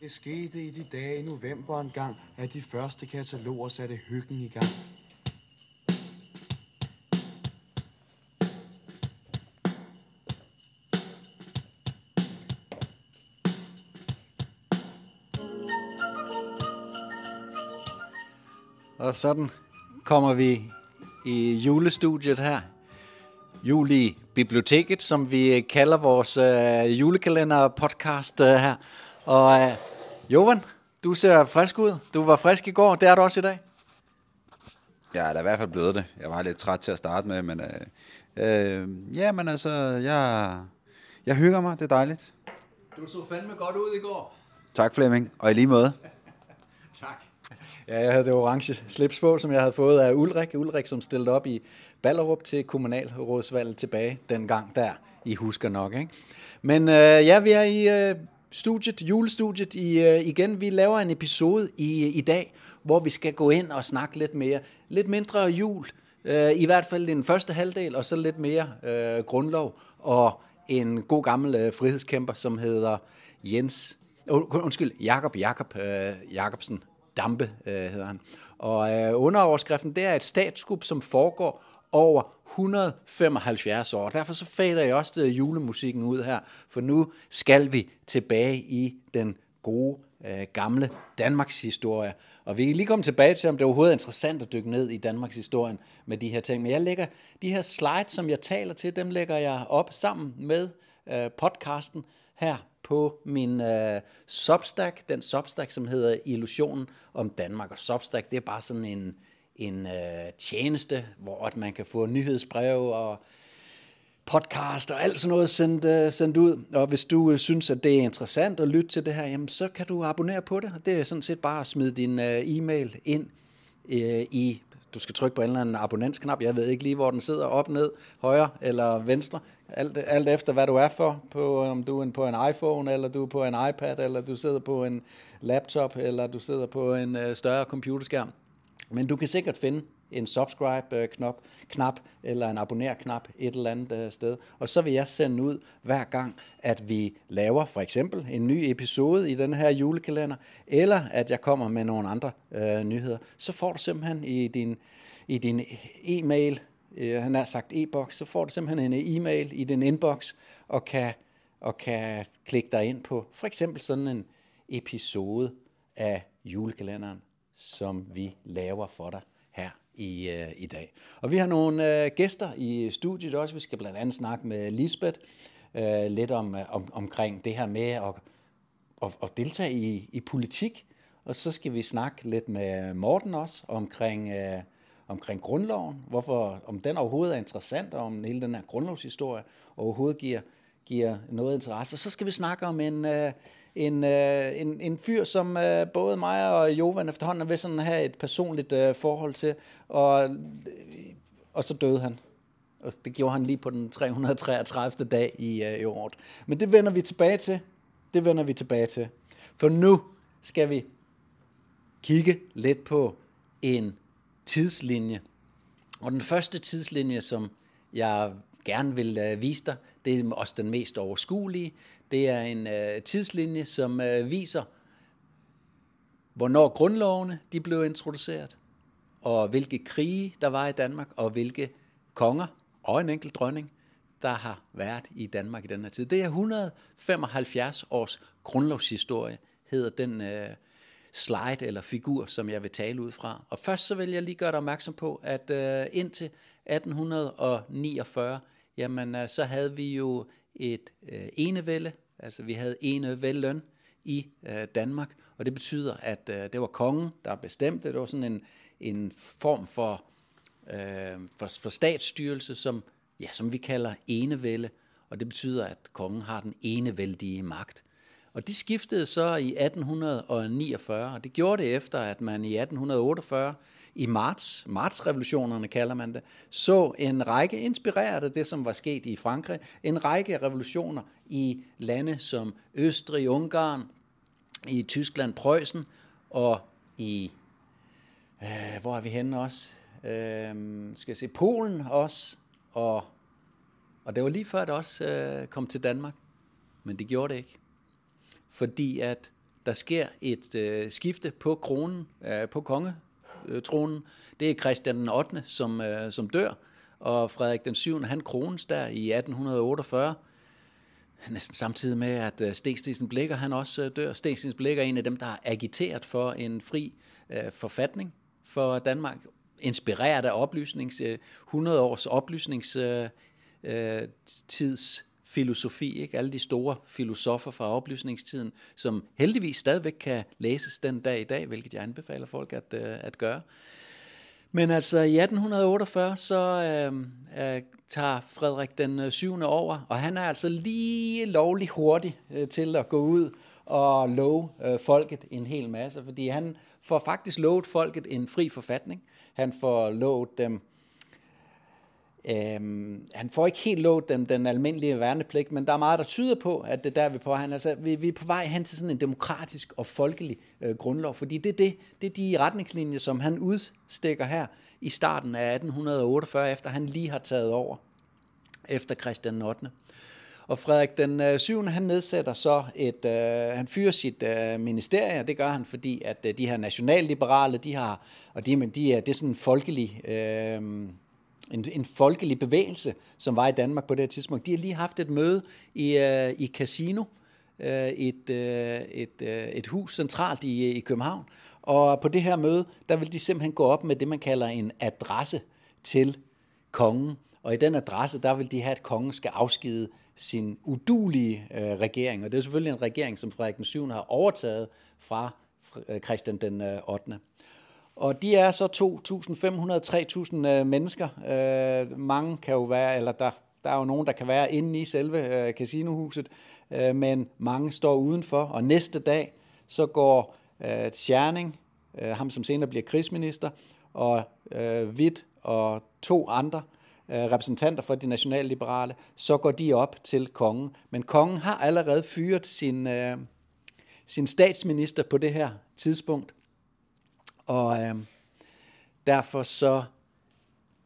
Det skete i de dage i november engang, at de første kataloger satte hyggen i gang. Og sådan kommer vi i julestudiet her. Jul i biblioteket, som vi kalder vores øh, julekalender-podcast øh, her. Og øh, Jovan, du ser frisk ud. Du var frisk i går, det er du også i dag. Jeg er da i hvert fald blevet det. Jeg var lidt træt til at starte med, men øh, øh, ja, men altså, jeg, jeg hygger mig. Det er dejligt. Du så fandme godt ud i går. Tak Flemming, og i lige måde. Tak. Ja, jeg havde det orange slips på, som jeg havde fået af Ulrik. Ulrik, som stillede op i Ballerup til kommunalrådsvalget tilbage dengang der. I husker nok, ikke? Men øh, ja, vi er i øh, studiet, julestudiet i, øh, igen. Vi laver en episode i, i dag, hvor vi skal gå ind og snakke lidt mere. Lidt mindre jul, øh, i hvert fald den første halvdel, og så lidt mere øh, grundlov og en god gammel øh, frihedskæmper, som hedder Jens, uh, undskyld, Jakob Jakob øh, Jakobsen Dampe øh, hedder han. Og øh, underoverskriften, det er et statskup, som foregår over 175 år. Derfor så fader jeg også julemusikken ud her, for nu skal vi tilbage i den gode øh, gamle Danmarks historie. Og vi kan lige komme tilbage til, om det overhovedet er interessant at dykke ned i Danmarks historien med de her ting. Men jeg lægger de her slides, som jeg taler til, dem lægger jeg op sammen med øh, podcasten her på min øh, Substack, den Substack, som hedder Illusionen om Danmark. Og Substack, det er bare sådan en, en øh, tjeneste, hvor at man kan få nyhedsbreve og podcast og alt sådan noget sendt, øh, sendt ud. Og hvis du øh, synes, at det er interessant at lytte til det her, jamen, så kan du abonnere på det. Det er sådan set bare at smide din øh, e-mail ind øh, i du skal trykke på en eller anden abonnentsknap. Jeg ved ikke lige, hvor den sidder, op, ned, højre eller venstre. Alt, alt efter, hvad du er for, på, om du er på en iPhone, eller du er på en iPad, eller du sidder på en laptop, eller du sidder på en øh, større computerskærm. Men du kan sikkert finde en subscribe-knap knap, eller en abonner-knap et eller andet øh, sted. Og så vil jeg sende ud hver gang, at vi laver for eksempel en ny episode i den her julekalender, eller at jeg kommer med nogle andre øh, nyheder. Så får du simpelthen i din, i din e-mail, øh, han har sagt e-boks, så får du simpelthen en e-mail i din inbox, og kan, og kan klikke dig ind på for eksempel sådan en episode af julekalenderen, som vi laver for dig her i, øh, i dag. Og vi har nogle øh, gæster i studiet også. Vi skal blandt andet snakke med Lisbeth øh, lidt om, øh, om, omkring det her med at, at, at deltage i, i politik. Og så skal vi snakke lidt med Morten også omkring, øh, omkring grundloven, hvorfor, om den overhovedet er interessant, og om hele den her grundlovshistorie overhovedet giver, giver noget interesse. Og så skal vi snakke om en, øh, en, øh, en, en fyr, som øh, både mig og Jovan efterhånden vil ved sådan have et personligt øh, forhold til, og, øh, og så døde han. Og det gjorde han lige på den 333. dag i, øh, i året. Men det vender vi tilbage til. Det vender vi tilbage til. For nu skal vi kigge lidt på en tidslinje. Og den første tidslinje, som jeg gerne vil øh, vise dig, det er også den mest overskuelige. Det er en øh, tidslinje, som øh, viser, hvornår grundlovene de blev introduceret, og hvilke krige der var i Danmark, og hvilke konger og en enkelt dronning, der har været i Danmark i den her tid. Det er 175 års grundlovshistorie, hedder den øh, slide eller figur, som jeg vil tale ud fra. Og først så vil jeg lige gøre dig opmærksom på, at øh, indtil 1849, jamen øh, så havde vi jo et øh, enevælde, altså vi havde enevælden i øh, Danmark, og det betyder, at øh, det var kongen, der bestemte. Det var sådan en, en form for, øh, for, for statsstyrelse, som, ja, som vi kalder enevælde, og det betyder, at kongen har den enevældige magt. Og de skiftede så i 1849, og det gjorde det efter, at man i 1848 i marts, martsrevolutionerne kalder man det, så en række, inspireret af det, som var sket i Frankrig, en række revolutioner i lande som Østrig, Ungarn, i Tyskland, Preussen og i, øh, hvor er vi henne også? Øh, skal jeg se, Polen også, og, og det var lige før, det også øh, kom til Danmark, men det gjorde det ikke. Fordi at der sker et øh, skifte på kronen, øh, på kongetronen. Det er Christian den 8., som, øh, som dør, og Frederik den 7. han krones der i 1848 næsten samtidig med, at øh, Sten Blikker han også øh, dør. Sten Blikker er en af dem, der har agiteret for en fri øh, forfatning for Danmark, inspireret af oplysnings, øh, 100 års oplysningstids øh, øh tids filosofi, ikke? alle de store filosofer fra oplysningstiden, som heldigvis stadigvæk kan læses den dag i dag, hvilket jeg anbefaler folk at, øh, at gøre. Men altså i 1848, så øh, øh, tager Frederik den øh, 7. Over, og han er altså lige lovlig hurtig øh, til at gå ud og love øh, folket en hel masse, fordi han får faktisk lovet folket en fri forfatning. Han får lovet dem Øhm, han får ikke helt lovet den, den almindelige værnepligt, men der er meget, der tyder på, at det der vi på. Han, altså, vi, vi er på vej hen til sådan en demokratisk og folkelig øh, grundlov, fordi det er det, det er de retningslinjer, som han udstikker her i starten af 1848, efter han lige har taget over efter Christian 8. Og Frederik den øh, 7. Han nedsætter så et, øh, han fyrer sit øh, ministerie, det gør han, fordi at øh, de her nationalliberale, de har, og de, de er, det er sådan en folkelig, øh, en, en folkelig bevægelse, som var i Danmark på det tidspunkt. De har lige haft et møde i, øh, i Casino, øh, et, øh, et, øh, et hus centralt i, øh, i København, og på det her møde, der vil de simpelthen gå op med det, man kalder en adresse til kongen. Og i den adresse, der vil de have, at kongen skal afskide sin udulige øh, regering. Og det er selvfølgelig en regering, som Frederik den 7. har overtaget fra øh, Christian den øh, 8. Og de er så 2.500-3.000 øh, mennesker. Øh, mange kan jo være, eller der, der er jo nogen, der kan være inde i selve øh, casinohuset, øh, men mange står udenfor. Og næste dag, så går øh, Tjerning, øh, ham som senere bliver krigsminister, og øh, Witt og to andre øh, repræsentanter for de nationalliberale, så går de op til kongen. Men kongen har allerede fyret sin, øh, sin statsminister på det her tidspunkt. Og øh, derfor så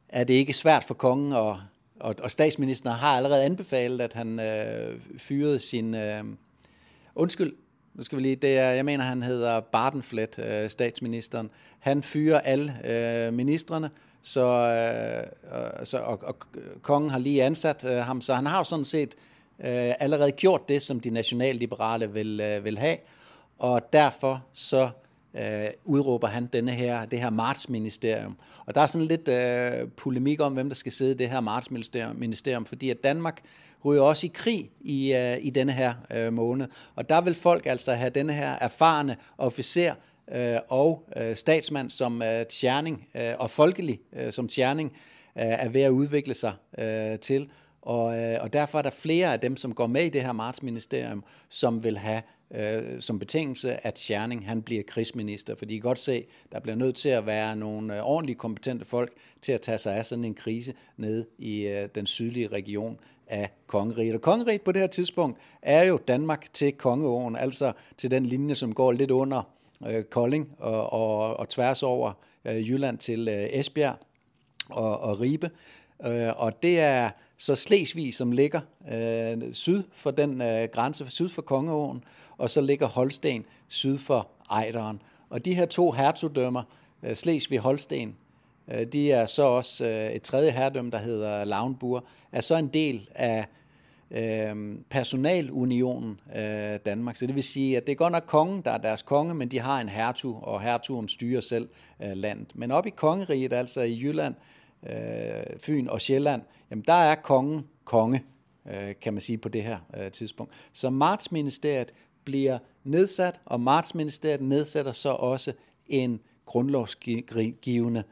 er det ikke svært for kongen, og, og, og statsministeren har allerede anbefalet, at han øh, fyrede sin... Øh, undskyld, nu skal vi lige, det er, jeg mener, han hedder Bartenflet, øh, statsministeren. Han fyrer alle øh, ministerne, så, øh, så, og, og kongen har lige ansat øh, ham, så han har jo sådan set øh, allerede gjort det, som de nationalliberale vil, øh, vil have, og derfor så øh, udråber han denne her, det her martsministerium. Og der er sådan lidt øh, polemik om, hvem der skal sidde i det her martsministerium, fordi at Danmark ryger også i krig i, øh, i denne her øh, måned. Og der vil folk altså have denne her erfarne officer øh, og øh, statsmand som øh, tjerning, øh, og folkelig øh, som tjerning, øh, er ved at udvikle sig øh, til. Og, øh, og derfor er der flere af dem, som går med i det her Marts-ministerium, som vil have øh, som betingelse, at Scherning han bliver krigsminister. For I kan godt se, der bliver nødt til at være nogle øh, ordentligt kompetente folk til at tage sig af sådan en krise ned i øh, den sydlige region af kongeriget. Og kongeriget på det her tidspunkt er jo Danmark til kongeåen, altså til den linje, som går lidt under øh, Kolding og, og, og tværs over øh, Jylland til øh, Esbjerg og, og Ribe. Øh, og det er så Slesvig, som ligger øh, syd for den øh, grænse, syd for Kongeåen, og så ligger Holsten syd for Ejderen. Og de her to hertugdømmer, øh, Slesvig-Holsten, øh, de er så også øh, et tredje herredømme, der hedder Lauenburg, er så en del af øh, personalunionen øh, Danmark. Så det vil sige, at det er godt nok kongen, der er deres konge, men de har en hertug, og hertugen styrer selv øh, landet. Men op i kongeriget, altså i Jylland, øh, Øh, Fyn og Sjælland, jamen der er kongen konge, øh, kan man sige på det her øh, tidspunkt. Så Martsministeriet bliver nedsat, og Martsministeriet nedsætter så også en grundlovsgivende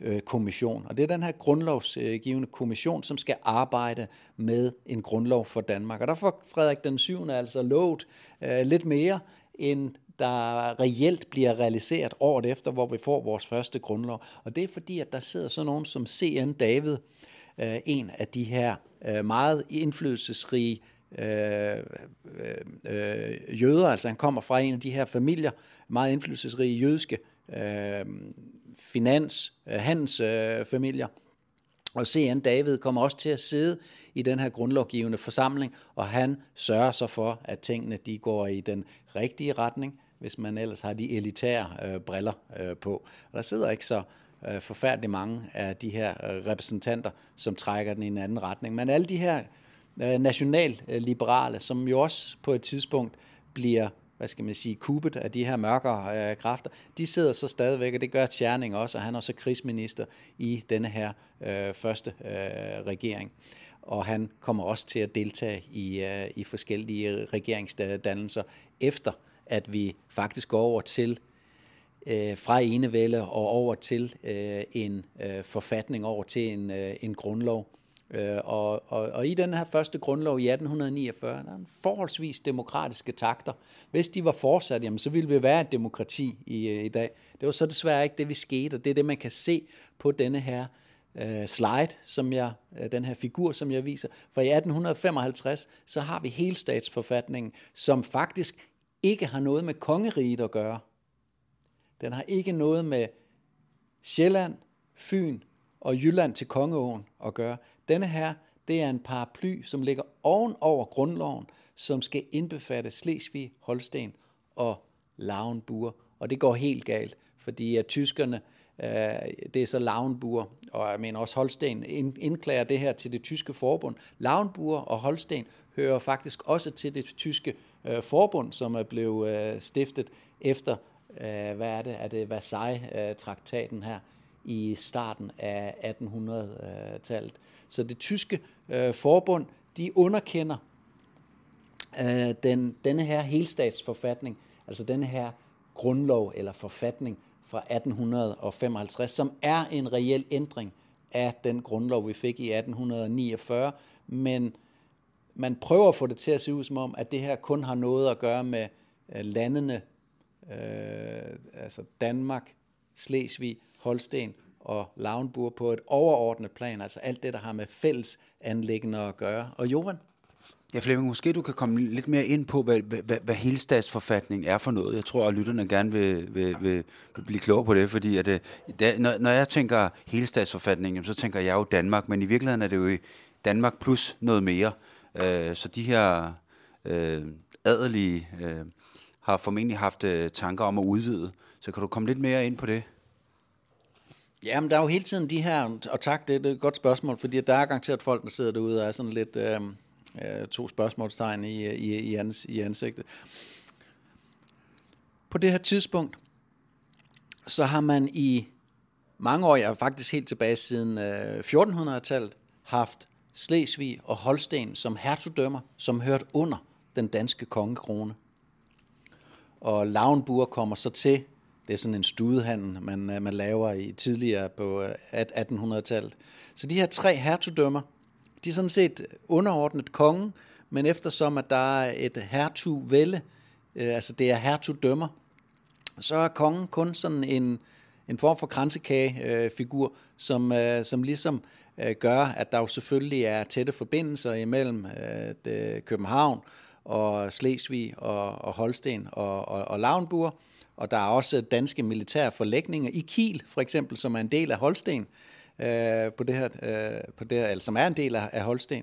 øh, kommission. Og det er den her grundlovsgivende kommission, som skal arbejde med en grundlov for Danmark. Og der får Frederik den 7. altså lovet øh, lidt mere, end der reelt bliver realiseret året efter, hvor vi får vores første grundlov. Og det er fordi, at der sidder sådan nogen som C.N. David, øh, en af de her øh, meget indflydelsesrige øh, øh, øh, jøder, altså han kommer fra en af de her familier, meget indflydelsesrige jødiske øh, finans, øh, handelsfamilier. Øh, og C.N. David kommer også til at sidde i den her grundlovgivende forsamling, og han sørger så for, at tingene de går i den rigtige retning, hvis man ellers har de elitære øh, briller øh, på. Og der sidder ikke så øh, forfærdeligt mange af de her øh, repræsentanter, som trækker den i en anden retning. Men alle de her øh, nationalliberale, som jo også på et tidspunkt bliver hvad skal man sige, kubet af de her mørkere øh, kræfter, de sidder så stadigvæk, og det gør Tjerning også, og han er også krigsminister i denne her øh, første øh, regering. Og han kommer også til at deltage i, øh, i forskellige regeringsdannelser, efter at vi faktisk går over til øh, fra enevælde og over til øh, en øh, forfatning, over til en, øh, en grundlov. Øh, og, og, og i den her første grundlov i 1849, der er en forholdsvis demokratiske takter. Hvis de var fortsat, jamen, så ville vi være et demokrati i, øh, i dag. Det var så desværre ikke det, vi skete, og det er det, man kan se på denne her øh, slide, som jeg, øh, den her figur, som jeg viser. For i 1855, så har vi helstatsforfatningen, som faktisk ikke har noget med kongeriget at gøre. Den har ikke noget med Sjælland, Fyn og Jylland til Kongeåen at gøre. Denne her, det er en paraply, som ligger oven over grundloven, som skal indbefatte Slesvig, Holsten og Lauenburg. Og det går helt galt, fordi at tyskerne, Øh, det er så Lauenburg, og jeg mener også Holsten, indklager det her til det tyske forbund. Lauenburg og Holsten hører faktisk også til det tyske øh, forbund, som er blevet øh, stiftet efter, øh, hvad er det, er det Versailles-traktaten her i starten af 1800-tallet. Så det tyske øh, forbund, de underkender øh, den, denne her helstatsforfatning, altså denne her grundlov eller forfatning fra 1855, som er en reel ændring af den grundlov, vi fik i 1849, men man prøver at få det til at se ud som om, at det her kun har noget at gøre med øh, landene, øh, altså Danmark, Slesvig, Holsten og Lauenburg på et overordnet plan, altså alt det, der har med fælles anlæggende at gøre. Og Johan? Ja, Flemming, måske du kan komme lidt mere ind på, hvad, hvad, hvad helstatsforfatning er for noget. Jeg tror, at lytterne gerne vil, vil, vil, blive klogere på det, fordi at, øh, da, når, når jeg tænker helstatsforfatning, så tænker jeg jo Danmark, men i virkeligheden er det jo Danmark plus noget mere. Øh, så de her øh, adelige øh, har formentlig haft øh, tanker om at udvide. Så kan du komme lidt mere ind på det? Jamen, der er jo hele tiden de her, og tak, det, det er et godt spørgsmål, fordi der er garanteret folk, der sidder derude og er sådan lidt øh, øh, to spørgsmålstegn i, i, i, ans, i ansigtet. På det her tidspunkt, så har man i mange år, ja faktisk helt tilbage siden øh, 1400-tallet, haft Slesvig og Holsten som hertugdømmer, som hørte under den danske kongekrone. Og Lauenburg kommer så til det er sådan en studehandel, man, øh, man laver i tidligere på øh, 1800-tallet. Så de her tre hertugdømmer, de er sådan set underordnet kongen, men eftersom at der er et hertugvælde, øh, altså det er hertugdømmer, så er kongen kun sådan en, en form for kransekagefigur, som, øh, som ligesom øh, gør, at der jo selvfølgelig er tætte forbindelser imellem øh, det, København og Slesvig og, og Holsten og, og, og Lauenburg, og der er også danske militære forlægninger i Kiel, for eksempel, som er en del af Holsten, øh, Øh, på det her, øh, på det her, eller som er en del af, af Holsten.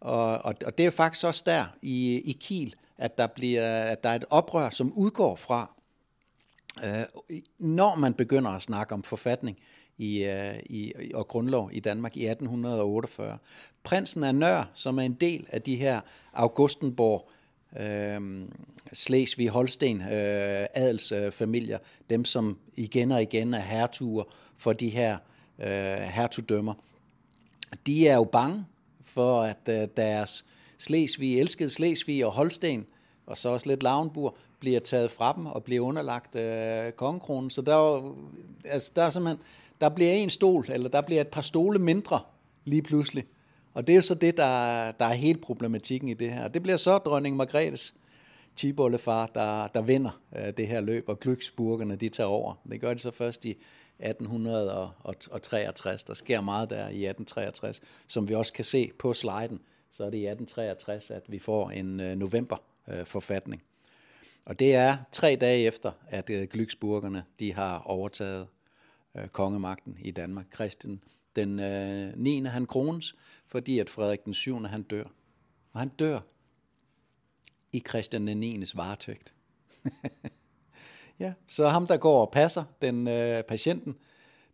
Og, og, og det er faktisk også der i, i Kiel, at der, bliver, at der er et oprør, som udgår fra, øh, når man begynder at snakke om forfatning i, øh, i, og grundlov i Danmark i 1848. Prinsen af Nør, som er en del af de her Augustenborg øh, Slesvig, Holsten, øh, adelsfamilier, dem som igen og igen er hertuger for de her øh, hertugdømmer. De er jo bange for, at øh, deres Slesvig, elskede Slesvig og Holsten, og så også lidt Lauenburg, bliver taget fra dem og bliver underlagt øh, kongekronen. Så der er, altså, der er simpelthen, der bliver en stol, eller der bliver et par stole mindre lige pludselig. Og det er så det, der, der er helt problematikken i det her. Det bliver så dronning Margrethes tibollefar, der, der vinder øh, det her løb, og Glücksburgerne, de tager over. Det gør de så først i 1863. Der sker meget der i 1863, som vi også kan se på sliden. Så er det i 1863, at vi får en øh, novemberforfatning. Og det er tre dage efter, at øh, Glücksburgerne de har overtaget øh, kongemagten i Danmark. Christian den øh, 9. han krones, fordi at Frederik den 7. han dør. Og han dør i Christian den 9.s varetægt. Ja, så ham, der går og passer den øh, patienten,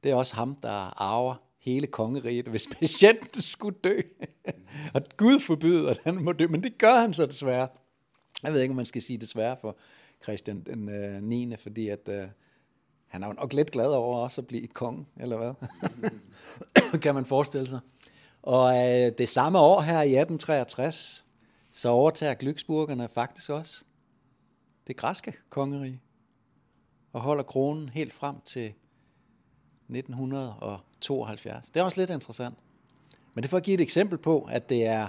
det er også ham, der arver hele kongeriget, hvis patienten skulle dø. og Gud forbyder, at han må dø, men det gør han så desværre. Jeg ved ikke, om man skal sige desværre for Christian den øh, 9., fordi at, øh, han er jo nok lidt glad over også at blive konge, eller hvad? kan man forestille sig. Og øh, det samme år her i 1863, så overtager Glücksburgerne faktisk også det græske kongerige og holder kronen helt frem til 1972. Det er også lidt interessant. Men det får at give et eksempel på, at det er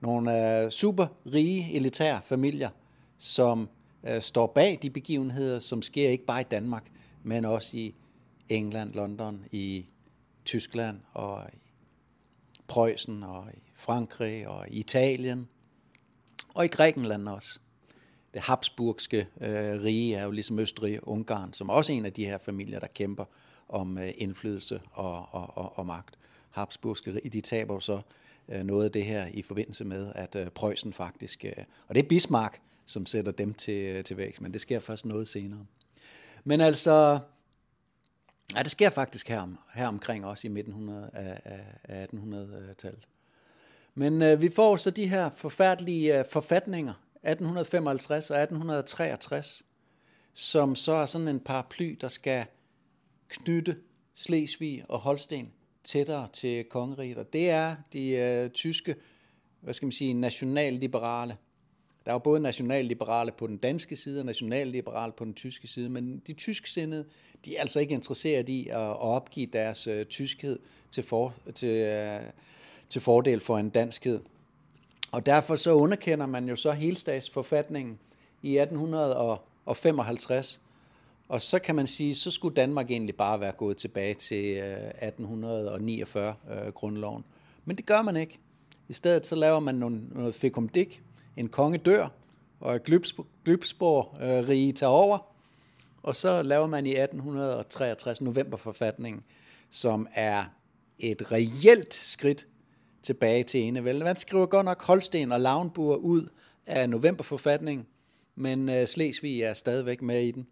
nogle øh, super rige elitære familier, som øh, står bag de begivenheder, som sker ikke bare i Danmark, men også i England, London, i Tyskland og i Preussen og i Frankrig og i Italien og i Grækenland også. Det habsburgske øh, rige er jo ligesom Østrig Ungarn, som også er en af de her familier, der kæmper om øh, indflydelse og, og, og, og magt. Habsburgske rige, de taber så øh, noget af det her i forbindelse med, at øh, Preussen faktisk, øh, og det er Bismarck, som sætter dem til, øh, til vækst, men det sker først noget senere. Men altså, ja, det sker faktisk her, her omkring også i midten af, af 1800-tallet. Men øh, vi får så de her forfærdelige øh, forfatninger, 1855 og 1863, som så er sådan en paraply, der skal knytte Slesvig og Holsten tættere til kongeriget. Og det er de øh, tyske, hvad skal man sige, nationalliberale. Der er jo både nationalliberale på den danske side og nationalliberale på den tyske side, men de tysksindede, de er altså ikke interesseret i at, at opgive deres øh, tyskhed til, for, til, øh, til fordel for en danskhed. Og derfor så underkender man jo så helstatsforfatningen i 1855, og så kan man sige, så skulle Danmark egentlig bare være gået tilbage til øh, 1849 øh, grundloven. Men det gør man ikke. I stedet så laver man noget, noget fekumdik, en konge dør, og Glybsborg-rige tager over, og så laver man i 1863 novemberforfatningen, som er et reelt skridt tilbage til enevælden. Man skriver godt nok Holsten og Lauenburg ud af novemberforfatningen, men øh, Slesvig er stadigvæk med i den.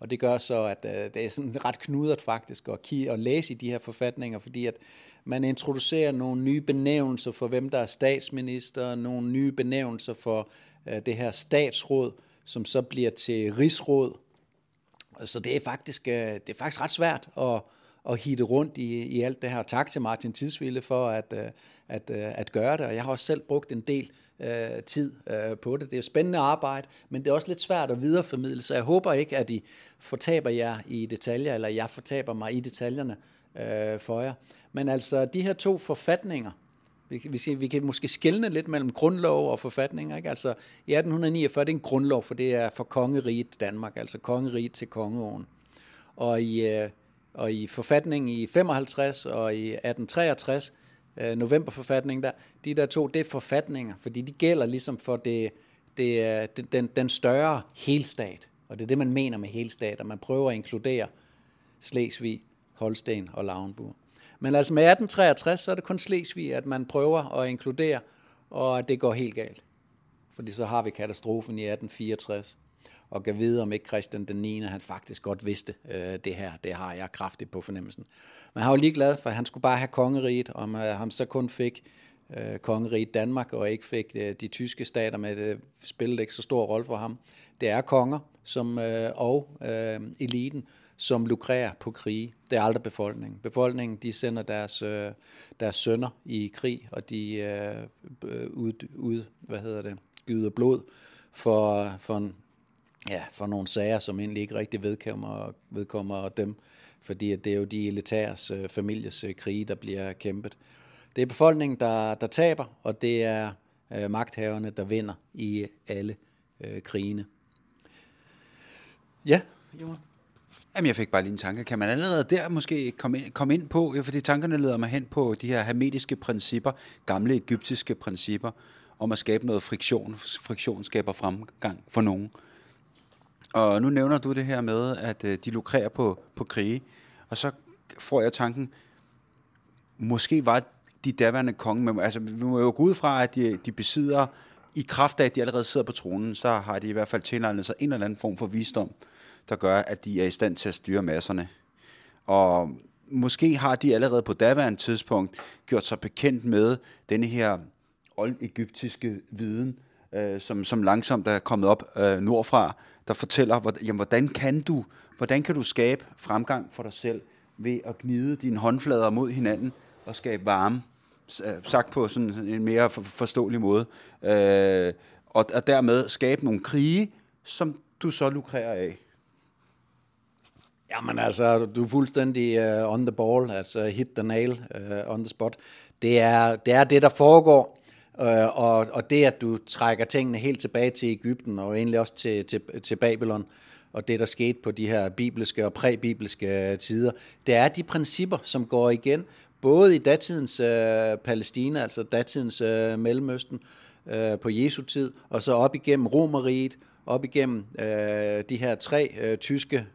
Og det gør så, at øh, det er sådan ret knudret faktisk at, kigge og læse i de her forfatninger, fordi at man introducerer nogle nye benævnelser for, hvem der er statsminister, nogle nye benævnelser for øh, det her statsråd, som så bliver til rigsråd. Så det er faktisk, øh, det er faktisk ret svært at, at hitte rundt i, i alt det her. Tak til Martin Tidsville for at, øh, at, øh, at gøre det, og jeg har også selv brugt en del øh, tid øh, på det. Det er spændende arbejde, men det er også lidt svært at videreformidle, så jeg håber ikke, at I fortaber jer i detaljer, eller jeg fortaber mig i detaljerne øh, for jer. Men altså, de her to forfatninger, vi, vi, vi kan måske skelne lidt mellem grundlov og forfatninger. Ikke? Altså, i 1849 det er en grundlov, for det er for kongeriget Danmark, altså kongeriget til kongeåen. Og i, øh, og i forfatningen i 55 og i 1863, øh, novemberforfatningen der, de der to, det er forfatninger, fordi de gælder ligesom for det, det, den, den større helstat. Og det er det, man mener med helstat, at man prøver at inkludere Slesvig, Holsten og Lauenburg. Men altså med 1863, så er det kun Slesvig, at man prøver at inkludere, og det går helt galt. Fordi så har vi katastrofen i 1864, og kan vide, om ikke Christian den 9. han faktisk godt vidste øh, det her. Det har jeg kraftigt på fornemmelsen. Men han var ligeglad, for, at han skulle bare have kongeriget, om øh, ham så kun fik øh, kongeriget Danmark, og ikke fik øh, de tyske stater med, øh, det spillede ikke så stor rolle for ham. Det er konger som, øh, og øh, eliten, som lukrerer på krige. Det er aldrig befolkningen. Befolkningen de sender deres, øh, deres sønner i krig, og de øh, ud, ud, hvad hedder det, gyder blod for, for, en, ja, for nogle sager, som egentlig ikke rigtig vedkommer, vedkommer dem, fordi at det er jo de elitæres øh, families øh, krige, der bliver kæmpet. Det er befolkningen, der, der taber, og det er øh, magthaverne, der vinder i alle øh, krigene. Ja, Johan? Jamen, jeg fik bare lige en tanke. Kan man allerede der måske komme ind, komme ind på, fordi tankerne leder mig hen på de her hermetiske principper, gamle egyptiske principper, om at skabe noget friktion. Friktion skaber fremgang for nogen. Og nu nævner du det her med, at øh, de lukrerer på, på krige, og så får jeg tanken, måske var de daværende konge, men altså, vi må jo gå ud fra, at de, de besidder, i kraft af, at de allerede sidder på tronen, så har de i hvert fald tilegnet sig en eller anden form for visdom, der gør, at de er i stand til at styre masserne. Og måske har de allerede på daværende tidspunkt gjort sig bekendt med denne her oldegyptiske viden, øh, som, som langsomt er kommet op øh, nordfra, der fortæller, jamen, hvordan, kan du, hvordan kan du skabe fremgang for dig selv ved at gnide dine håndflader mod hinanden og skabe varme, øh, sagt på sådan en mere forståelig måde, øh, og, og dermed skabe nogle krige, som du så lukrerer af. Jamen altså, du er fuldstændig uh, on the ball, altså hit the nail uh, on the spot. Det er, det er det, der foregår, Øh, og, og det, at du trækker tingene helt tilbage til Ægypten, og egentlig også til, til, til Babylon, og det, der skete på de her bibelske og præbibelske øh, tider, det er de principper, som går igen, både i datidens øh, Palæstina, altså datidens øh, Mellemøsten, øh, på Jesu tid, og så op igennem Romeriet, op igennem øh, de her tre øh, tyske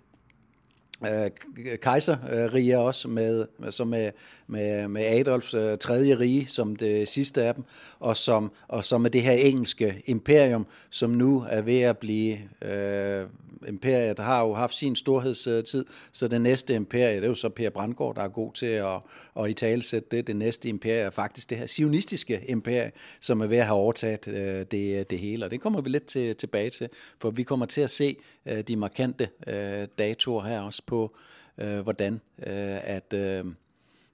øh, kejserriger også, med, som med, med, med Adolfs øh, tredje rige som det sidste af dem, og som, og som er det her engelske imperium, som nu er ved at blive øh, imperiet har jo haft sin storhedstid, så det næste imperie, det er jo så Per Brandgaard, der er god til at, at i talesætte det. Det næste imperie er faktisk det her sionistiske imperie, som er ved at have overtaget øh, det, det hele. Og det kommer vi lidt til, tilbage til, for vi kommer til at se øh, de markante øh, datoer her også på, øh, hvordan øh, at... Øh,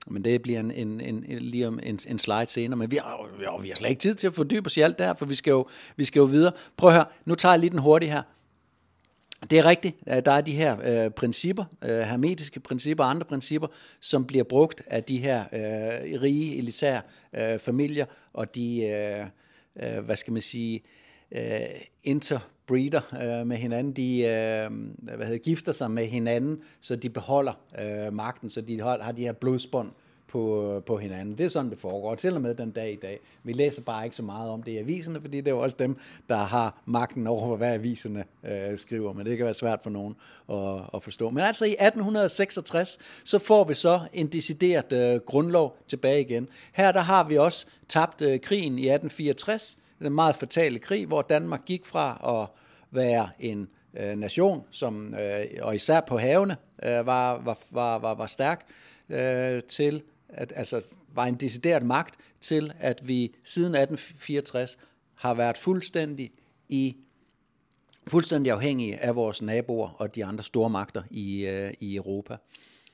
men det bliver en, en, en, lige om en, en slide senere. Men vi har, vi har slet ikke tid til at fordybe os i alt der, for vi skal, jo, vi skal jo videre. Prøv at høre, nu tager jeg lige den hurtige her. Det er rigtigt, der er de her øh, principper, øh, hermetiske principper og andre principper, som bliver brugt af de her øh, rige, elitære øh, familier, og de, øh, øh, hvad skal man sige, øh, breeder øh, med hinanden, de øh, hvad hedder, gifter sig med hinanden, så de beholder øh, magten, så de har, har de her blodsbånd på, på hinanden. Det er sådan, det foregår, til og med den dag i dag. Vi læser bare ikke så meget om det i aviserne, fordi det er jo også dem, der har magten over, hvad aviserne øh, skriver, men det kan være svært for nogen at, at forstå. Men altså i 1866, så får vi så en decideret øh, grundlov tilbage igen. Her der har vi også tabt øh, krigen i 1864, den meget fatale krig, hvor Danmark gik fra at være en øh, nation, som, øh, og især på havene, øh, var, var, var, var, var stærk, øh, til at, altså var en decideret magt til, at vi siden 1864 har været fuldstændig i fuldstændig afhængige af vores naboer og de andre store magter i, øh, i Europa.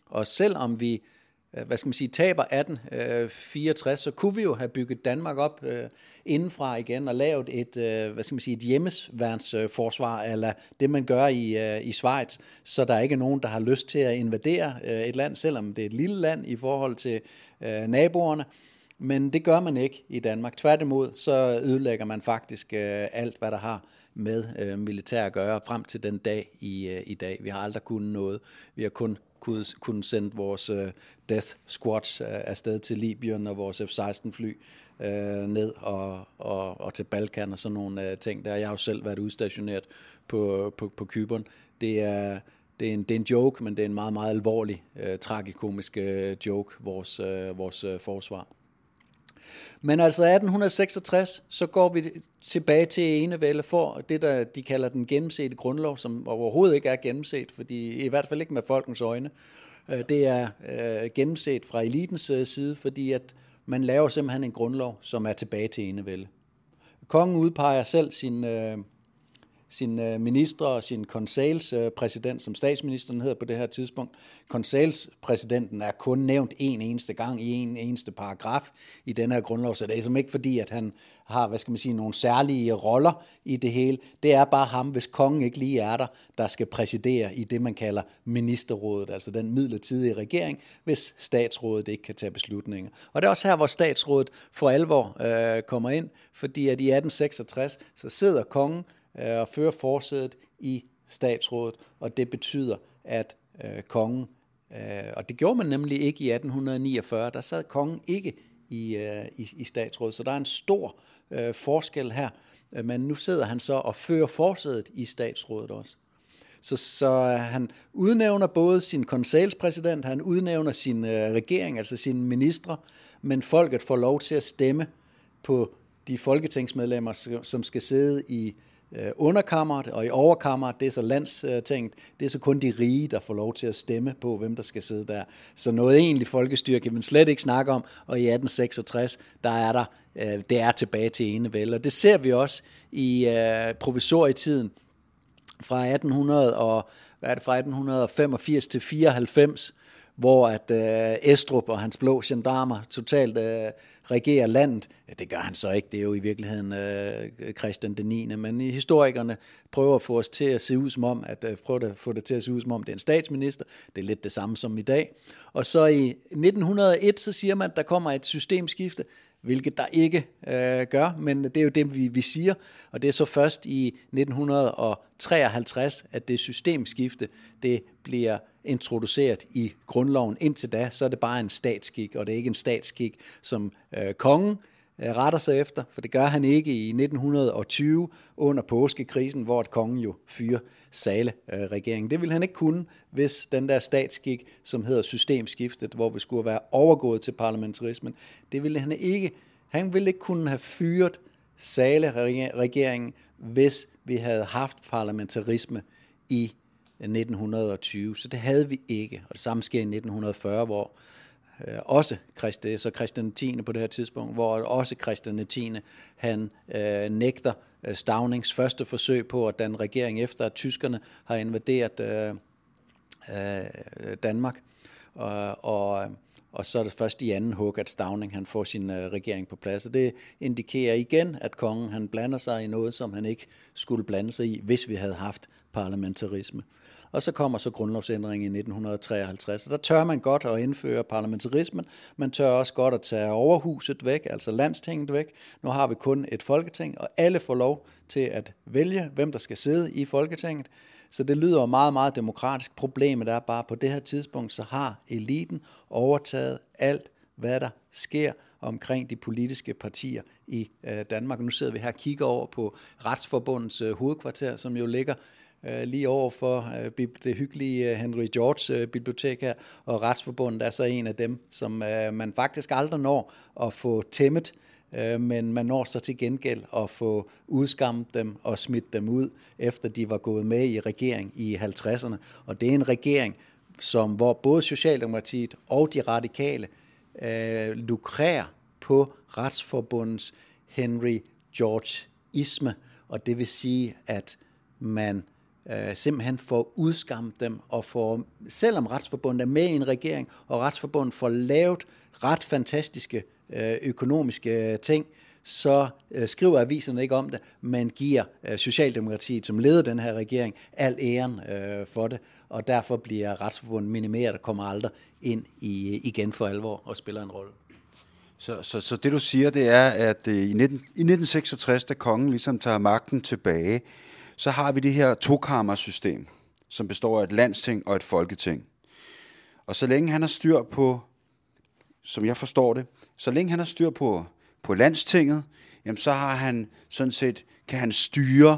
Og selvom vi Øh, Øh, hvad skal man sige, taber 1864, øh, så kunne vi jo have bygget Danmark op øh, indenfra igen og lavet et, øh, hvad skal man sige, et hjemmesværnsforsvar, øh, eller det man gør i, øh, i Schweiz, så der er ikke nogen, der har lyst til at invadere øh, et land, selvom det er et lille land i forhold til øh, naboerne. Men det gør man ikke i Danmark. Tværtimod, så ødelægger man faktisk øh, alt, hvad der har med øh, militær at gøre, frem til den dag i, øh, i dag. Vi har aldrig kunnet noget. Vi har kun kunne, kunne sende vores uh, Death Squads uh, afsted til Libyen og vores F-16 fly uh, øh, ned og, og, og til Balkan og sådan nogle uh, ting der. Jeg har jo selv været udstationeret på, på, på Kyberen. Det er, det er, en, det er en joke, men det er en meget, meget alvorlig, uh, tragikomisk uh, joke, vores, uh, vores uh, forsvar. Men altså 1866, så går vi tilbage til enevælde for det, der de kalder den gennemsete grundlov, som overhovedet ikke er gennemset, fordi i hvert fald ikke med folkens øjne. Øh, det er øh, gennemset fra elitens øh, side, fordi at man laver simpelthen en grundlov, som er tilbage til enevælde. Kongen udpeger selv sin, sin sin øh, minister og sin konsalspræsident, øh, som statsministeren hedder på det her tidspunkt. Konsalspræsidenten er kun nævnt en eneste gang i en eneste paragraf i den her grundlov, så det er som ikke fordi, at han har, hvad skal man sige, nogle særlige roller i det hele. Det er bare ham, hvis kongen ikke lige er der, der skal præsidere i det, man kalder ministerrådet, altså den midlertidige regering, hvis statsrådet ikke kan tage beslutninger. Og det er også her, hvor statsrådet for alvor øh, kommer ind, fordi at i 1866, så sidder kongen Øh, og fører forsædet i statsrådet, og det betyder, at øh, kongen, øh, og det gjorde man nemlig ikke i 1849, der sad kongen ikke i, øh, i, i statsrådet, så der er en stor øh, forskel her, øh, men nu sidder han så og fører forsædet i statsrådet også. Så, så øh, han udnævner både sin konsalspræsident, han udnævner sin øh, regering, altså sine ministre, men folket får lov til at stemme på de folketingsmedlemmer, som skal sidde i øh, Øh, underkammeret, og i overkammeret, det er så landstinget, det er så kun de rige, der får lov til at stemme på, hvem der skal sidde der. Så noget egentlig folkestyre kan man slet ikke snakke om, og i 1866, der er der, øh, det er tilbage til enevælde. Og det ser vi også i øh, provisorietiden fra 1800 og, hvad er det, fra 1885 til 94, hvor at øh, Estrup og hans blå gendarmer totalt øh, regerer landet. Ja, det gør han så ikke, det er jo i virkeligheden øh, Christian den 9. Men historikerne prøver at få os til at se ud som om, at øh, prøver at få det til at se ud som om, det er en statsminister. Det er lidt det samme som i dag. Og så i 1901, så siger man, at der kommer et systemskifte hvilket der ikke øh, gør, men det er jo det, vi, vi siger, og det er så først i 1953, at det systemskifte, det bliver introduceret i grundloven. Indtil da, så er det bare en statskik, og det er ikke en statskik, som øh, kongen øh, retter sig efter, for det gør han ikke i 1920 under påskekrisen, hvor et kongen jo fyrer Sale-regeringen. Øh, det ville han ikke kunne, hvis den der statskik, som hedder systemskiftet, hvor vi skulle være overgået til parlamentarismen, det ville han ikke. Han ville ikke kunne have fyret Sale-regeringen, hvis vi havde haft parlamentarisme i 1920. Så det havde vi ikke. Og det samme sker i 1940, hvor øh, også Christi, så Christian 10. på det her tidspunkt, hvor også Christian 10. han øh, nægter øh, Stavnings første forsøg på at danne regering efter, at tyskerne har invaderet øh, øh, Danmark. Og, og, og så er det først i anden hug, at Stavning han får sin øh, regering på plads. Og det indikerer igen, at kongen han blander sig i noget, som han ikke skulle blande sig i, hvis vi havde haft parlamentarisme. Og så kommer så grundlovsændringen i 1953. Og der tør man godt at indføre parlamentarismen. Man tør også godt at tage overhuset væk, altså landstinget væk. Nu har vi kun et folketing, og alle får lov til at vælge, hvem der skal sidde i folketinget. Så det lyder meget, meget demokratisk. Problemet er bare, at på det her tidspunkt, så har eliten overtaget alt, hvad der sker omkring de politiske partier i øh, Danmark. Nu sidder vi her og kigger over på Retsforbundets øh, hovedkvarter, som jo ligger øh, lige over for øh, det hyggelige øh, Henry George øh, bibliotek her, og Retsforbundet er så en af dem, som øh, man faktisk aldrig når at få tæmmet, øh, men man når så til gengæld at få udskammet dem og smidt dem ud, efter de var gået med i regering i 50'erne. Og det er en regering, som, hvor både Socialdemokratiet og de radikale øh, lukrer på Retsforbundets Henry George isme, og det vil sige, at man øh, simpelthen får udskamt dem, og får, selvom Retsforbundet er med i en regering, og Retsforbundet får lavet ret fantastiske øh, økonomiske ting, så øh, skriver aviserne ikke om det, men giver øh, Socialdemokratiet, som leder den her regering, al æren øh, for det, og derfor bliver Retsforbundet minimeret og kommer aldrig ind i, øh, igen for alvor og spiller en rolle. Så, så, så det du siger, det er, at øh, i, 19, i 1966, da kongen ligesom tager magten tilbage, så har vi det her tokammersystem, som består af et landsting og et folketing. Og så længe han har styr på, som jeg forstår det, så længe han har styr på, på landstinget, jamen så har han sådan set, kan han styre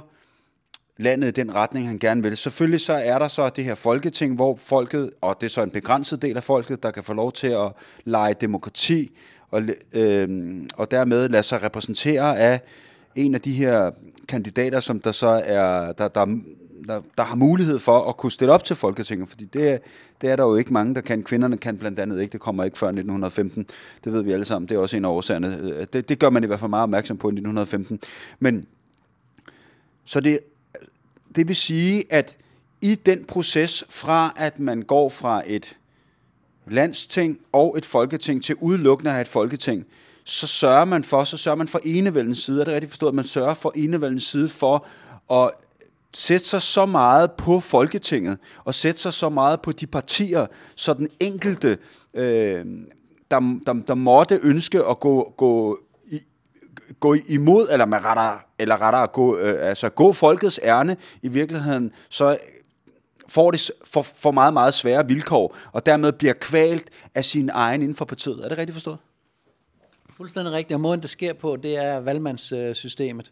landet i den retning, han gerne vil. Selvfølgelig så er der så det her folketing, hvor folket, og det er så en begrænset del af folket, der kan få lov til at lege demokrati, og, øh, og dermed lade sig repræsentere af en af de her kandidater, som der så er, der, der, der, der har mulighed for at kunne stille op til Folketinget, fordi det, det er der jo ikke mange, der kan. Kvinderne kan blandt andet ikke, det kommer ikke før 1915, det ved vi alle sammen, det er også en af årsagerne. Øh, det, det gør man i hvert fald meget opmærksom på i 1915. Men så det, det vil sige, at i den proces fra, at man går fra et landsting og et folketing til udelukkende af et folketing, så sørger man for, så sørger man for enevældens side, er det rigtigt forstået, at man sørger for enevældens side for at sætte sig så meget på Folketinget, og sætte sig så meget på de partier, så den enkelte, øh, der, der, der måtte ønske at gå, gå, gå imod, eller med retter, eller retter at gå, øh, altså gå folkets ærne, i virkeligheden, så får det for, for meget, meget svære vilkår, og dermed bliver kvalt af sin egen inden for partiet. Er det rigtigt forstået? Fuldstændig rigtigt. Og måden, det sker på, det er valgmandssystemet.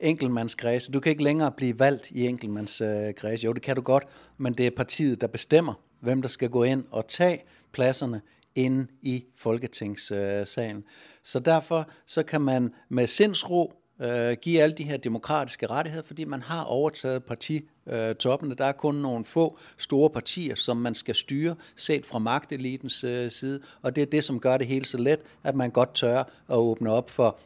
Enkeltmandskreds. Du kan ikke længere blive valgt i enkeltmandskreds. Jo, det kan du godt, men det er partiet, der bestemmer, hvem der skal gå ind og tage pladserne inde i Folketingssalen. Så derfor så kan man med sindsro øh, give alle de her demokratiske rettigheder, fordi man har overtaget partitoppene. Der er kun nogle få store partier, som man skal styre, set fra magtelitens øh, side, og det er det, som gør det hele så let, at man godt tør at åbne op for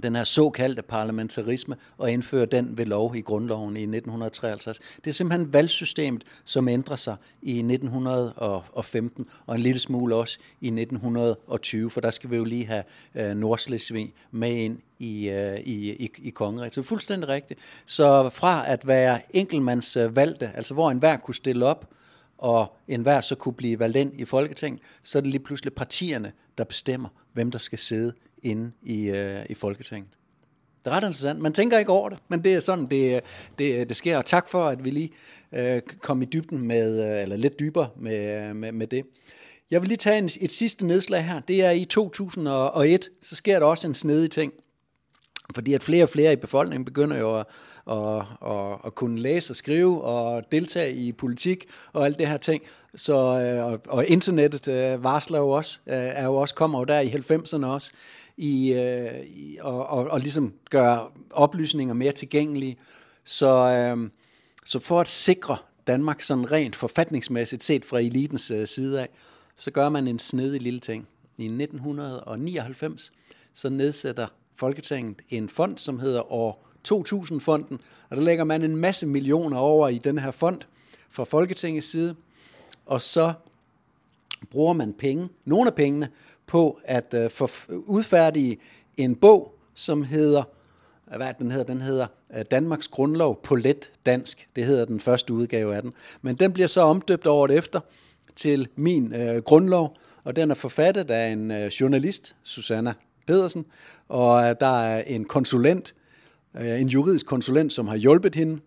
den her såkaldte parlamentarisme og indføre den ved lov i grundloven i 1953. Det er simpelthen valgsystemet, som ændrer sig i 1915 og en lille smule også i 1920, for der skal vi jo lige have øh, Nordslesvig med ind i, øh, i, i, i kongeriget. Så fuldstændig rigtigt. Så fra at være enkeltmandsvalgte, altså hvor enhver kunne stille op, og enhver så kunne blive valgt ind i Folketinget, så er det lige pludselig partierne, der bestemmer, hvem der skal sidde inde i, øh, i Folketinget. Det er ret interessant. Man tænker ikke over det, men det er sådan, det, det, det sker. Og tak for, at vi lige øh, kom i dybden med, øh, eller lidt dybere med, med, med det. Jeg vil lige tage en, et sidste nedslag her. Det er i 2001, så sker der også en snedig ting. Fordi at flere og flere i befolkningen begynder jo at, at, at, at kunne læse og skrive og deltage i politik og alt det her ting. Så, øh, og, og internettet øh, varsler jo også, øh, er jo også, kommer jo der i 90'erne også i, i og, og, og ligesom gør oplysninger mere tilgængelige. Så, øh, så for at sikre Danmark sådan rent forfatningsmæssigt set fra elitens side af, så gør man en snedig lille ting. I 1999 så nedsætter Folketinget en fond, som hedder år 2000-fonden, og der lægger man en masse millioner over i den her fond fra Folketingets side, og så bruger man penge, nogle af pengene, på at uh, udfærdige en bog, som hedder, øh, hvad den hedder, den hedder øh, Danmarks Grundlov på let dansk. Det hedder den første udgave af den. Men den bliver så omdøbt året efter til min øh, grundlov, og den er forfattet af en øh, journalist, Susanna Pedersen, og øh, der er en konsulent, øh, en juridisk konsulent, som har hjulpet hende.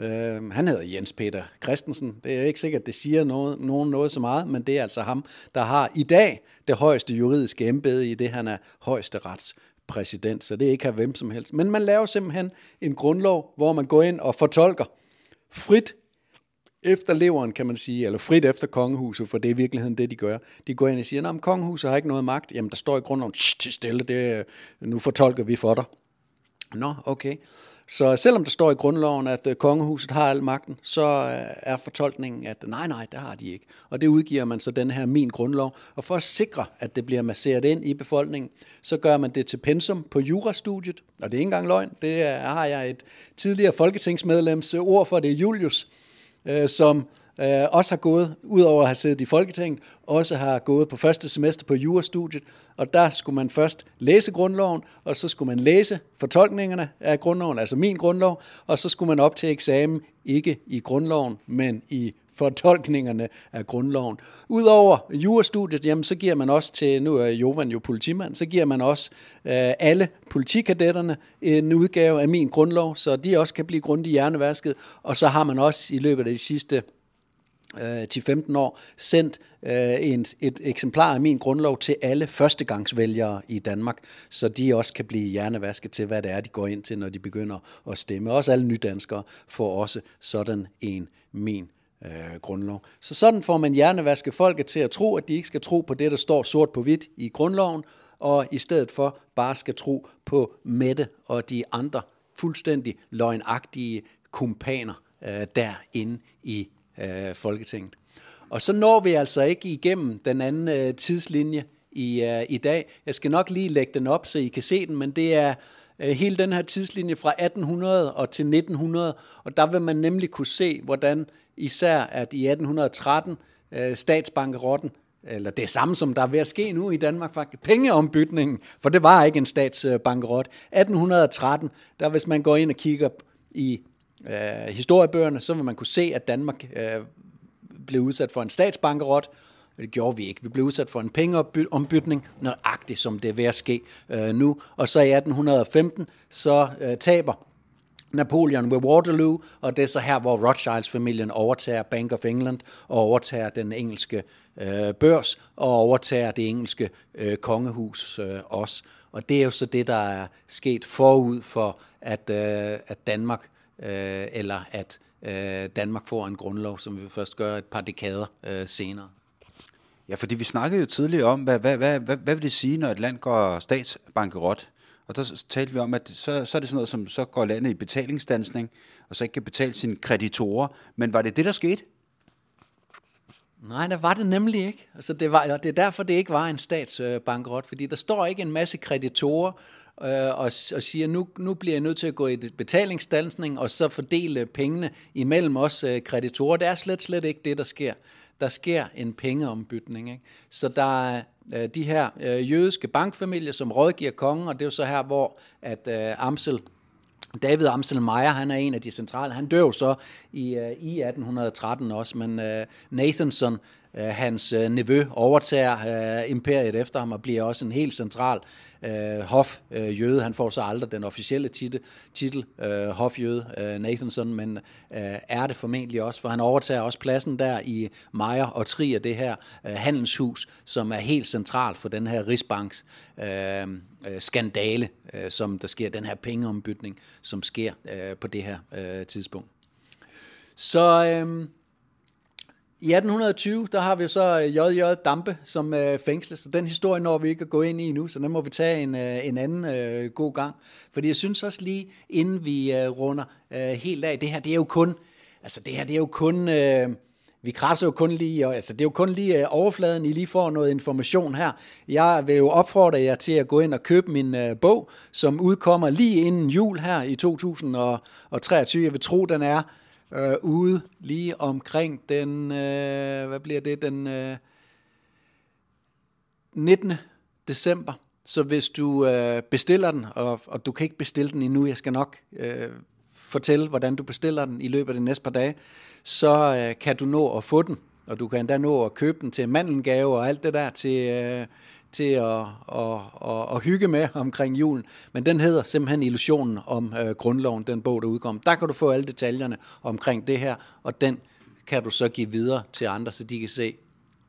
Øh, han hedder Jens Peter Christensen. Det er ikke sikkert, det siger noget, nogen noget så meget, men det er altså ham, der har i dag det højeste juridiske embede i det, han er højeste retspræsident. Så det er ikke hvem som helst. Men man laver simpelthen en grundlov, hvor man går ind og fortolker frit efter leveren, kan man sige, eller frit efter kongehuset, for det er i virkeligheden det, de gør. De går ind og siger, at kongehuset har ikke noget magt. Jamen, der står i grundloven, til stille, det, nu fortolker vi for dig. Nå, okay. Så selvom der står i grundloven, at øh, kongehuset har al magten, så øh, er fortolkningen, at nej, nej, det har de ikke. Og det udgiver man så den her min grundlov. Og for at sikre, at det bliver masseret ind i befolkningen, så gør man det til pensum på jurastudiet. Og det er ikke engang løgn. Det har jeg et tidligere folketingsmedlems øh, ord for, det er Julius, øh, som øh, også har gået, udover at have siddet i Folketinget, også har gået på første semester på jurastudiet, og der skulle man først læse grundloven, og så skulle man læse fortolkningerne af grundloven, altså min grundlov, og så skulle man op til eksamen, ikke i grundloven, men i fortolkningerne af grundloven. Udover jurastudiet, jamen, så giver man også til, nu er Jovan jo politimand, så giver man også øh, alle politikadetterne en udgave af min grundlov, så de også kan blive grundigt hjernevasket, og så har man også i løbet af de sidste øh, til 15 år sendt øh, en, et eksemplar af min grundlov til alle førstegangsvælgere i Danmark, så de også kan blive hjernevasket til, hvad det er, de går ind til, når de begynder at stemme. Også alle nydanskere får også sådan en min øh, grundlov. Så sådan får man hjernevaske folket til at tro, at de ikke skal tro på det, der står sort på hvidt i grundloven, og i stedet for bare skal tro på Mette og de andre fuldstændig løgnagtige kumpaner øh, derinde i øh, Folketinget. Og så når vi altså ikke igennem den anden øh, tidslinje i, øh, i dag. Jeg skal nok lige lægge den op, så I kan se den, men det er Øh, hele den her tidslinje fra 1800 og til 1900, og der vil man nemlig kunne se, hvordan især at i 1813 øh, statsbankerotten eller det samme som der er ved at ske nu i Danmark faktisk, pengeombytningen, for det var ikke en statsbankerot. 1813, der hvis man går ind og kigger i øh, historiebøgerne, så vil man kunne se, at Danmark øh, blev udsat for en statsbankerot. Det gjorde vi ikke. Vi blev udsat for en pengeombytning, nøjagtigt som det er ved at ske øh, nu. Og så i 1815, så øh, taber Napoleon ved Waterloo, og det er så her, hvor Rothschilds-familien overtager Bank of England og overtager den engelske øh, børs og overtager det engelske øh, kongehus øh, også. Og det er jo så det, der er sket forud for, at, øh, at Danmark øh, eller at øh, Danmark får en grundlov, som vi først gør et par dekader øh, senere. Ja, fordi vi snakkede jo tidligere om, hvad, hvad, hvad, hvad, hvad vil det sige, når et land går statsbankerot? Og der talte vi om, at så, så er det sådan noget, som så går landet i betalingsdansning, og så ikke kan betale sine kreditorer. Men var det det, der skete? Nej, der var det nemlig ikke. Altså, det, var, det er derfor, det ikke var en statsbankrot, fordi der står ikke en masse kreditorer øh, og, og siger, nu, nu bliver jeg nødt til at gå i betalingsdansning, og så fordele pengene imellem os øh, kreditorer. Det er slet, slet ikke det, der sker. Der sker en pengeombytning. Ikke? Så der er øh, de her øh, jødiske bankfamilier, som rådgiver kongen, og det er jo så her, hvor at øh, Amsel David Amsel Meyer, han er en af de centrale. Han dør så i, øh, i 1813 også, men øh, Nathanson, Øh, hans øh, nevø, overtager øh, imperiet efter ham og bliver også en helt central øh, hofjøde. Øh, han får så aldrig den officielle titel, titel øh, hofjøde, øh, Nathanson, men øh, er det formentlig også, for han overtager også pladsen der i Meyer og Trier, det her øh, handelshus, som er helt centralt for den her Rigsbanks øh, øh skandale, øh, som der sker, den her pengeombytning, som sker øh, på det her øh, tidspunkt. Så øh, i 1820, der har vi så øh, J.J. Dampe som øh, fængsles, så den historie når vi ikke at gå ind i nu, så den må vi tage en, øh, en anden øh, god gang. Fordi jeg synes også lige, inden vi øh, runder øh, helt af, det her, det er jo kun, altså det her, det er jo kun... Øh, vi krasser jo kun lige, altså det er jo kun lige øh, overfladen, I lige får noget information her. Jeg vil jo opfordre jer til at gå ind og købe min øh, bog, som udkommer lige inden jul her i 2023. Jeg vil tro, den er øh, ude lige omkring den, øh, hvad bliver det, den øh, 19. december. Så hvis du øh, bestiller den, og, og du kan ikke bestille den endnu, jeg skal nok øh, fortælle, hvordan du bestiller den i løbet af de næste par dage, så øh, kan du nå at få den, og du kan endda nå at købe den til mandelgave og alt det der til, øh, til at, at, at, at hygge med omkring julen. Men den hedder simpelthen Illusionen om øh, grundloven, den bog, der udkom. Der kan du få alle detaljerne omkring det her, og den kan du så give videre til andre, så de kan se,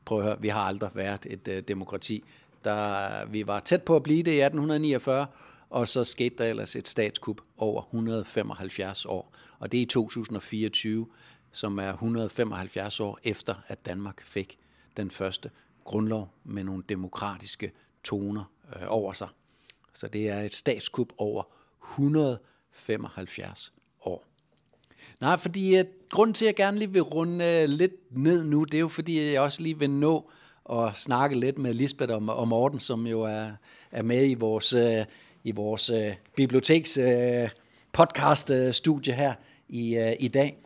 prøv at høre, vi har aldrig været et øh, demokrati. Der, vi var tæt på at blive det i 1849, og så skete der ellers et statskup over 175 år, og det er i 2024 som er 175 år efter, at Danmark fik den første grundlov med nogle demokratiske toner øh, over sig. Så det er et statskup over 175 år. Nej, fordi uh, grunden til, at jeg gerne lige vil runde øh, lidt ned nu, det er jo fordi, jeg også lige vil nå at snakke lidt med Lisbeth og, og Morten, som jo er, er med i vores, øh, i vores øh, biblioteks øh, podcast øh, studie her i, øh, i dag.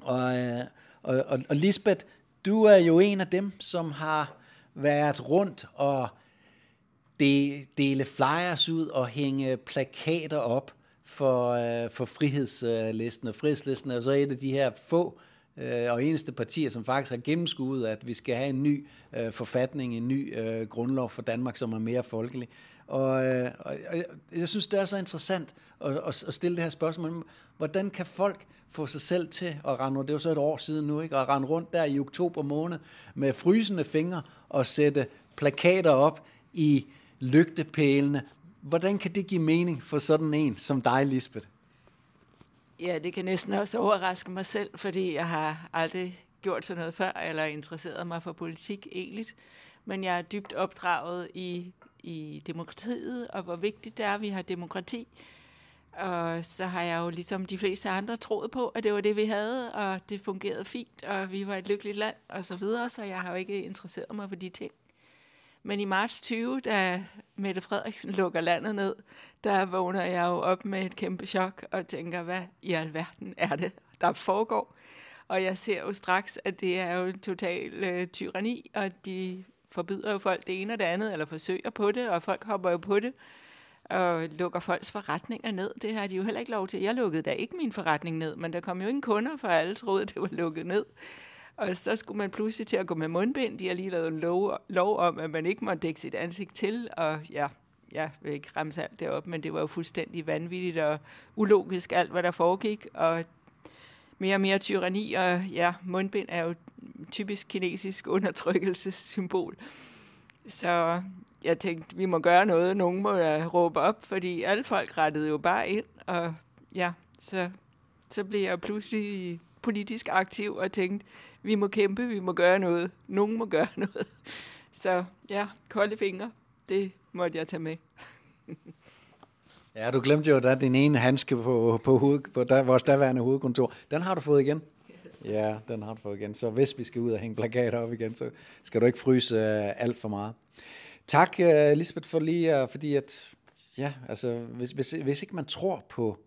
Og, øh, og, og, og Lisbeth, du er jo en af dem, som har været rundt og de, dele flyers ud og hænge plakater op for, øh, for frihedslisten. Og frihedslisten er så et af de her få øh, og eneste partier, som faktisk har gennemskuet, at vi skal have en ny øh, forfatning, en ny øh, grundlov for Danmark, som er mere folkelig. Og, øh, og jeg, jeg synes, det er så interessant at, at, at stille det her spørgsmål. Hvordan kan folk få sig selv til at rende rundt, det er jo så et år siden nu, ikke? at rende rundt der i oktober måned med frysende fingre og sætte plakater op i lygtepælene. Hvordan kan det give mening for sådan en som dig, Lisbeth? Ja, det kan næsten også overraske mig selv, fordi jeg har aldrig gjort sådan noget før, eller interesseret mig for politik egentlig. Men jeg er dybt opdraget i, i demokratiet, og hvor vigtigt det er, at vi har demokrati. Og så har jeg jo ligesom de fleste andre troet på, at det var det, vi havde, og det fungerede fint, og vi var et lykkeligt land, og så videre, så jeg har jo ikke interesseret mig for de ting. Men i marts 20, da Mette Frederiksen lukker landet ned, der vågner jeg jo op med et kæmpe chok og tænker, hvad i alverden er det, der foregår? Og jeg ser jo straks, at det er jo en total øh, tyranni, og de forbyder jo folk det ene og det andet, eller forsøger på det, og folk hopper jo på det og lukker folks forretninger ned. Det har de jo heller ikke lov til. Jeg lukkede da ikke min forretning ned, men der kom jo ingen kunder, for alle troede, det var lukket ned. Og så skulle man pludselig til at gå med mundbind. De har lige lavet en lov, lov om, at man ikke må dække sit ansigt til, og ja, jeg vil ikke ramse alt det op, men det var jo fuldstændig vanvittigt og ulogisk alt, hvad der foregik, og mere og mere tyranni, og ja, mundbind er jo typisk kinesisk undertrykkelsessymbol. Så jeg tænkte, vi må gøre noget. Nogen må da råbe op, fordi alle folk rettede jo bare ind. Og ja, så, så blev jeg pludselig politisk aktiv og tænkte, vi må kæmpe, vi må gøre noget. Nogen må gøre noget. Så ja, kolde fingre, det måtte jeg tage med. Ja, du glemte jo, er din ene handske på, på, hoved, på der, vores daværende hovedkontor. Den har du fået igen. Ja, den har du fået igen. Så hvis vi skal ud og hænge plakater op igen, så skal du ikke fryse uh, alt for meget. Tak, uh, Lisbeth, for lige, uh, fordi at, ja, altså, hvis, hvis, hvis ikke man tror på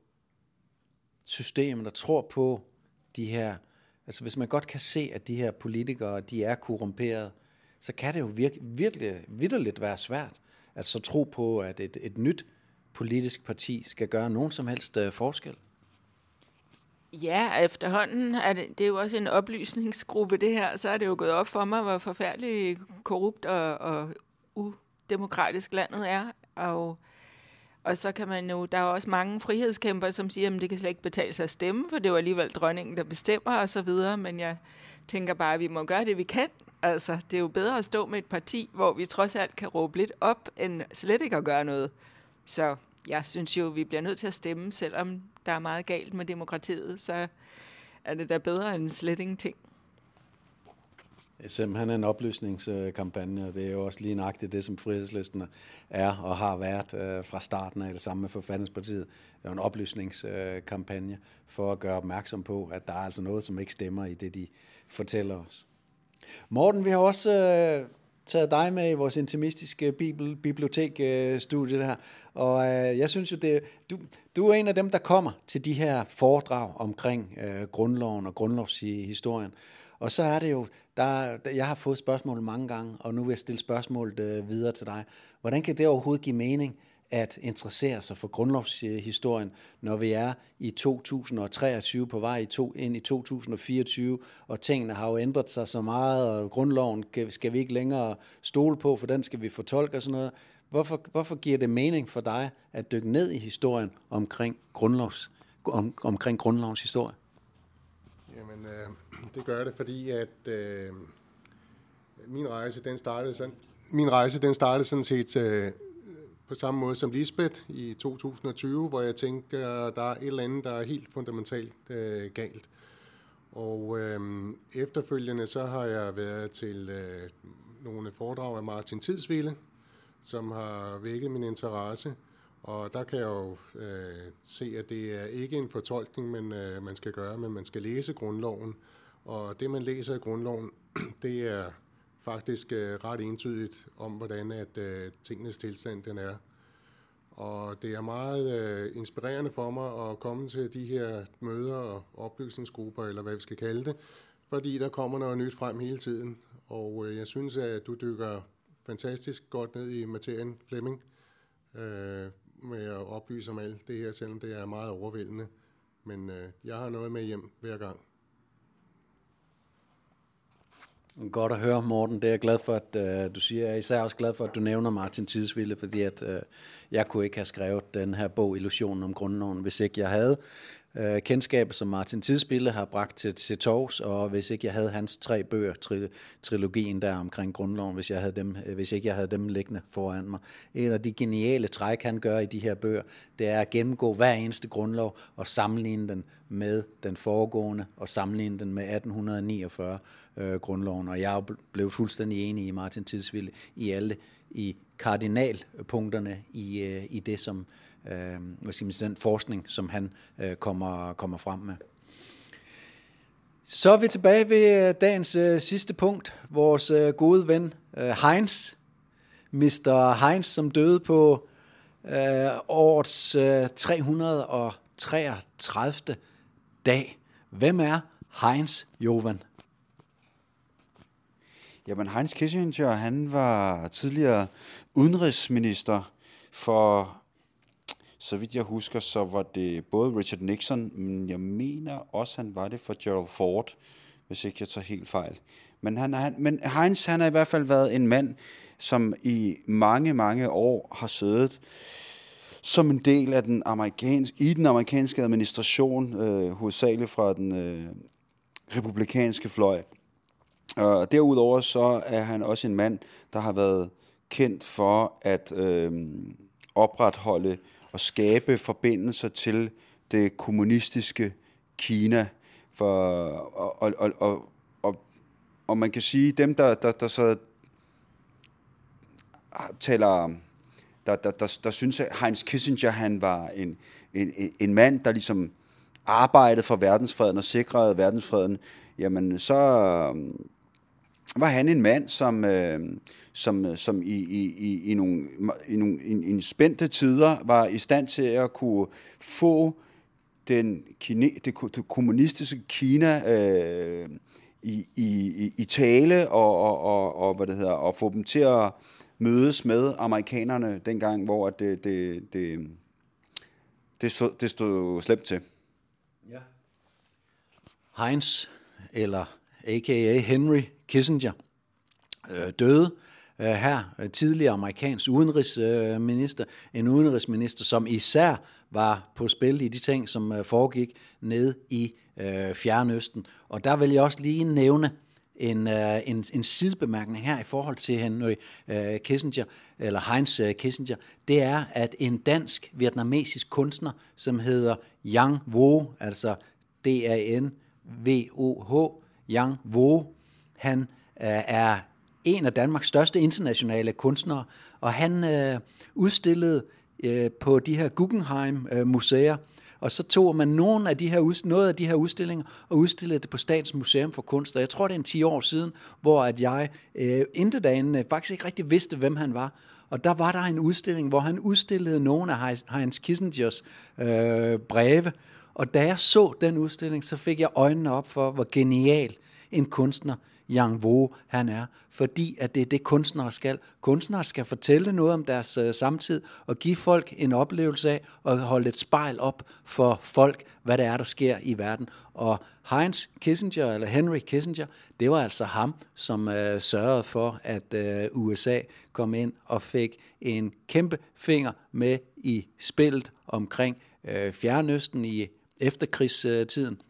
systemet og tror på de her, altså hvis man godt kan se, at de her politikere, de er korrumperede, så kan det jo virke, virkelig, vidderligt være svært at så tro på, at et, et nyt politisk parti skal gøre nogen som helst øh, forskel. Ja, efterhånden er det, det er jo også en oplysningsgruppe, det her. Så er det jo gået op for mig, hvor forfærdeligt korrupt og, og udemokratisk landet er. Og, og så kan man jo, der er også mange frihedskæmper, som siger, at det kan slet ikke betale sig at stemme, for det er jo alligevel dronningen, der bestemmer og så videre. Men jeg tænker bare, at vi må gøre det, vi kan. Altså, det er jo bedre at stå med et parti, hvor vi trods alt kan råbe lidt op, end slet ikke at gøre noget. Så jeg synes jo, vi bliver nødt til at stemme, selvom der er meget galt med demokratiet, så er det da bedre end slet ingenting. Det er en oplysningskampagne, og det er jo også lige nøjagtigt det, som frihedslisten er og har været øh, fra starten af det samme med Forfatningspartiet. Det er en oplysningskampagne for at gøre opmærksom på, at der er altså noget, som ikke stemmer i det, de fortæller os. Morten, vi har også øh, taget dig med i vores intimistiske bibel, bibliotekstudie her, og øh, jeg synes jo, det, du, du er en af dem, der kommer til de her foredrag omkring øh, grundloven og grundlovshistorien. Og så er det jo, der, jeg har fået spørgsmål mange gange, og nu vil jeg stille spørgsmålet øh, videre til dig. Hvordan kan det overhovedet give mening at interessere sig for grundlovshistorien, når vi er i 2023 på vej i ind i 2024, og tingene har jo ændret sig så meget, og grundloven skal vi ikke længere stole på, for den skal vi fortolke og sådan noget. Hvorfor, hvorfor giver det mening for dig at dykke ned i historien omkring, grundlovs, om, omkring grundlovens historie? Jamen, øh, det gør det, fordi at øh, min rejse, den startede sådan, min rejse, den startede sådan set øh, på samme måde som Lisbeth i 2020, hvor jeg tænkte, at der er et eller andet, der er helt fundamentalt øh, galt. Og øh, efterfølgende så har jeg været til øh, nogle foredrag af Martin Tidsville, som har vækket min interesse. Og der kan jeg jo øh, se, at det er ikke en fortolkning, men øh, man skal gøre, men man skal læse grundloven. Og det, man læser i grundloven, det er faktisk øh, ret entydigt om, hvordan at øh, tingenes tilstand den er. Og det er meget øh, inspirerende for mig at komme til de her møder og oplysningsgrupper, eller hvad vi skal kalde det, fordi der kommer noget nyt frem hele tiden. Og øh, jeg synes, at du dykker fantastisk godt ned i materien, Flemming, øh, med at oplyse om alt det her, selvom det er meget overvældende. Men øh, jeg har noget med hjem hver gang. Godt at høre, Morten. Det er jeg glad for, at øh, du siger. Jeg er især også glad for, at du nævner Martin Tidsville, fordi at, øh, jeg kunne ikke have skrevet den her bog, Illusionen om grundloven, hvis ikke jeg havde øh, kendskab, som Martin Tidsbille har bragt til, til Torvs, og hvis ikke jeg havde hans tre bøger, tri, trilogien der omkring grundloven, hvis, jeg havde dem, øh, hvis ikke jeg havde dem liggende foran mig. En af de geniale træk, han gør i de her bøger, det er at gennemgå hver eneste grundlov og sammenligne den med den foregående, og sammenligne den med 1849 øh, grundloven, og jeg blev fuldstændig enig i Martin Tidsville i alle i kardinalpunkterne i, øh, i det, som øh, hvad skal man sige, den forskning, som han øh, kommer, kommer frem med. Så er vi tilbage ved øh, dagens øh, sidste punkt. Vores øh, gode ven øh, Heinz, Mr. Heinz, som døde på øh, årets øh, 333. dag. Hvem er Heinz Jovan? Jamen, Heinz Kissinger, han var tidligere udenrigsminister for, så vidt jeg husker, så var det både Richard Nixon, men jeg mener også, han var det for Gerald Ford, hvis ikke jeg tager helt fejl. Men, han, han, men Heinz, han har i hvert fald været en mand, som i mange, mange år har siddet som en del af den amerikanske, i den amerikanske administration, øh, hovedsageligt fra den øh, republikanske fløj. Og derudover så er han også en mand, der har været kendt for at øh, opretholde og skabe forbindelser til det kommunistiske Kina. For, og, og, og, og, og, og man kan sige, dem der, der, der så taler der, der, der, der synes, at Heinz Kissinger han var en, en, en mand, der ligesom arbejdede for verdensfreden og sikrede verdensfreden, jamen så var han en mand, som, øh, som, øh, som i, i, i, i, nogle, i, nogle, i, i spændte tider var i stand til at kunne få den kine, det, det kommunistiske Kina øh, i, i, i tale og, og, og, og, hvad det hedder, og få dem til at mødes med amerikanerne dengang, hvor det, det, det, det, stod, det stod slemt til. Ja. Heinz, eller a.k.a. Henry Kissinger, øh, døde øh, her, øh, tidligere amerikansk udenrigsminister, en udenrigsminister, som især var på spil i de ting, som øh, foregik ned i øh, Fjernøsten. Og der vil jeg også lige nævne en, øh, en, en sidebemærkning her i forhold til Henry øh, Kissinger, eller Heinz øh, Kissinger, det er, at en dansk-vietnamesisk kunstner, som hedder Yang Vo, altså D-A-N-V-O-H, Yang Vo, han øh, er en af Danmarks største internationale kunstnere, og han øh, udstillede øh, på de her Guggenheim-museer, øh, og så tog man nogle af de her, noget af de her udstillinger og udstillede det på Statens Museum for Kunst. Og jeg tror, det er en 10 år siden, hvor at jeg øh, intet øh, faktisk ikke rigtig vidste, hvem han var. Og der var der en udstilling, hvor han udstillede nogle af Heinz Kissingers øh, breve. Og da jeg så den udstilling, så fik jeg øjnene op for, hvor genial en kunstner Yang Wo han er, fordi at det er det, kunstnere skal. Kunstnere skal fortælle noget om deres øh, samtid og give folk en oplevelse af og holde et spejl op for folk, hvad det er, der sker i verden. Og Heinz Kissinger, eller Henry Kissinger, det var altså ham, som øh, sørgede for, at øh, USA kom ind og fik en kæmpe finger med i spillet omkring øh, Fjernøsten i efterkrigstiden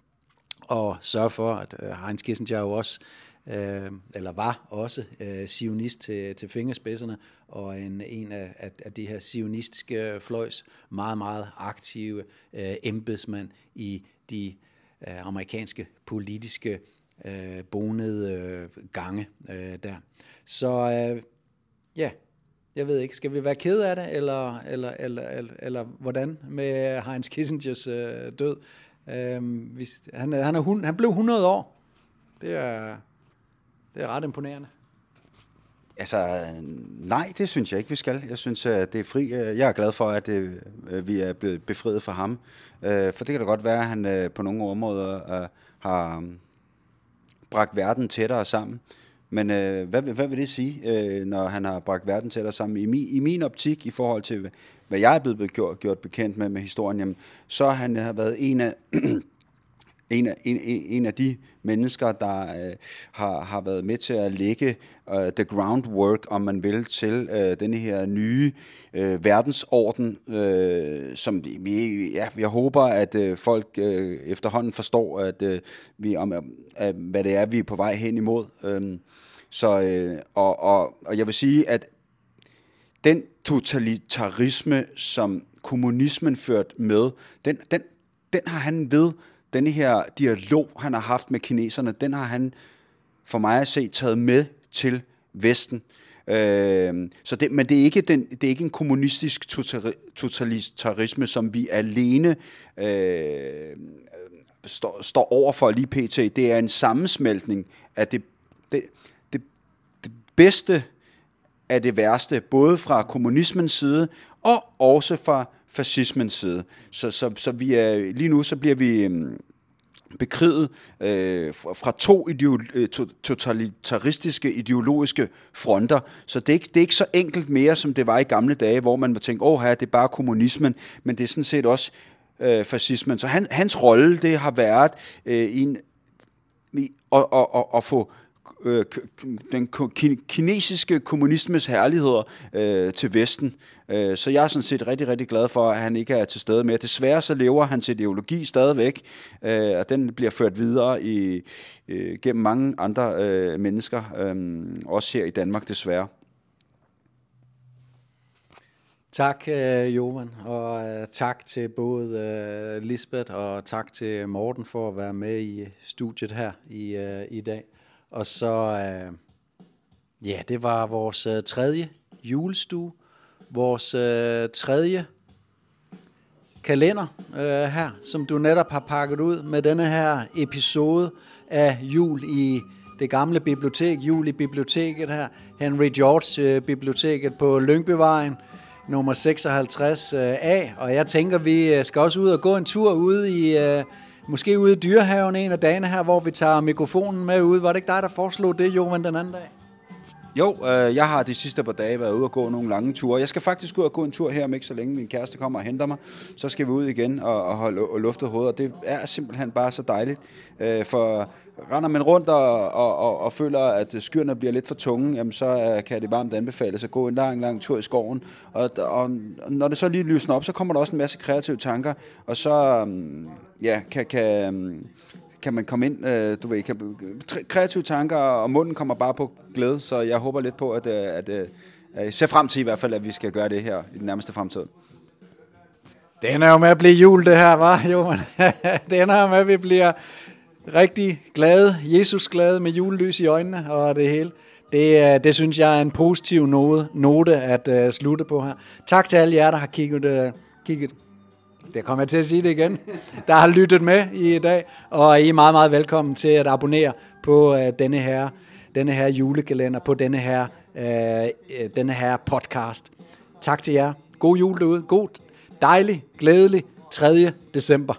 og sørge for, at øh, Heinz Kissinger jo også øh, eller var også øh, sionist til, til fingerspidserne, og en, en af, af, af de her sionistiske fløjs meget, meget aktive øh, embedsmand i de øh, amerikanske politiske øh, bonede øh, gange øh, der. Så øh, ja, jeg ved ikke, skal vi være ked af det, eller, eller, eller, eller, eller hvordan med Heinz Kissingers øh, død? Øh, hvis, han, han, er, han blev 100 år. Det er, det er ret imponerende. Altså, nej, det synes jeg ikke, vi skal. Jeg synes, at det er fri. Jeg er glad for, at det, vi er blevet befriet fra ham. Øh, for det kan da godt være, at han øh, på nogle områder har um, bragt verden tættere sammen. Men hvad, hvad vil det sige, når han har bragt verden tættere sammen? I min, I min optik, i forhold til, hvad jeg er blevet gjort, gjort bekendt med med historien, jamen, så har han har været en af en af, en, en af de mennesker, der øh, har, har været med til at lægge øh, the groundwork, om man vil, til øh, denne her nye øh, verdensorden, øh, som vi, ja, jeg håber, at øh, folk øh, efterhånden forstår, at øh, vi om, at, hvad det er, vi er på vej hen imod. Øh, så, øh, og, og, og jeg vil sige, at den totalitarisme, som kommunismen ført med, den, den, den har han ved denne her dialog, han har haft med kineserne, den har han for mig at se taget med til Vesten. Øh, så det, men det er, ikke den, det er ikke en kommunistisk totalitarisme, som vi alene øh, står, står over for lige pt. Det er en sammensmeltning af det, det, det, det bedste af det værste, både fra kommunismens side og også fra fascismens side. Så, så, så vi er, lige nu så bliver vi øhm, bekriget øh, fra to ideolo- øh, totalitaristiske ideologiske fronter. Så det er, ikke, det er ikke så enkelt mere, som det var i gamle dage, hvor man må tænke, åh her, det er bare kommunismen, men det er sådan set også øh, fascismen. Så han, hans rolle, det har været øh, en, i, at, at, at, at få øh, den kinesiske kommunismes herligheder øh, til Vesten. Øh, så jeg er sådan set rigtig, rigtig glad for, at han ikke er til stede mere. Desværre så lever hans ideologi stadigvæk, øh, og den bliver ført videre i, øh, gennem mange andre øh, mennesker, øh, også her i Danmark desværre. Tak, øh, Johan, og øh, tak til både øh, Lisbeth og tak til Morten for at være med i studiet her i, øh, i dag. Og så, øh, ja, det var vores øh, tredje julestue, vores øh, tredje kalender øh, her, som du netop har pakket ud med denne her episode af jul i det gamle bibliotek, jul i biblioteket her, Henry George øh, biblioteket på Lyngbyvejen, nummer 56 øh, A, og jeg tænker, vi øh, skal også ud og gå en tur ude i, øh, måske ude i dyrehaven en af dagene her, hvor vi tager mikrofonen med ud. Var det ikke dig, der foreslog det, Johan, den anden dag? Jo, øh, jeg har de sidste par dage været ude og gå nogle lange ture. Jeg skal faktisk ud og gå en tur her om ikke så længe min kæreste kommer og henter mig. Så skal vi ud igen og, og holde og luftet hovedet, og det er simpelthen bare så dejligt. Øh, for render man rundt og, og, og, og føler, at skyerne bliver lidt for tunge, jamen så øh, kan det varmt anbefales at gå en lang, lang tur i skoven. Og, og når det så lige lysner op, så kommer der også en masse kreative tanker, og så øhm, ja, kan, kan, øhm, kan man komme ind, øh, du ved, kan, kreative tanker, og munden kommer bare på glæde, så jeg håber lidt på, at, øh, at, at, at jeg ser frem til i hvert fald, at vi skal gøre det her i den nærmeste fremtid. Det ender jo med at blive jul, det her, var jo. det ender jo med, at vi bliver rigtig glade, Jesus glade med julelys i øjnene og det hele. Det, øh, det synes jeg er en positiv note, note at uh, slutte på her. Tak til alle jer, der har kigget, uh, kigget det kommer jeg til at sige det igen, der har lyttet med i dag, og I er meget, meget velkommen til at abonnere på øh, denne her denne her julekalender, på denne her, øh, øh, denne her podcast. Tak til jer. God jul derude. God, dejlig, glædelig 3. december.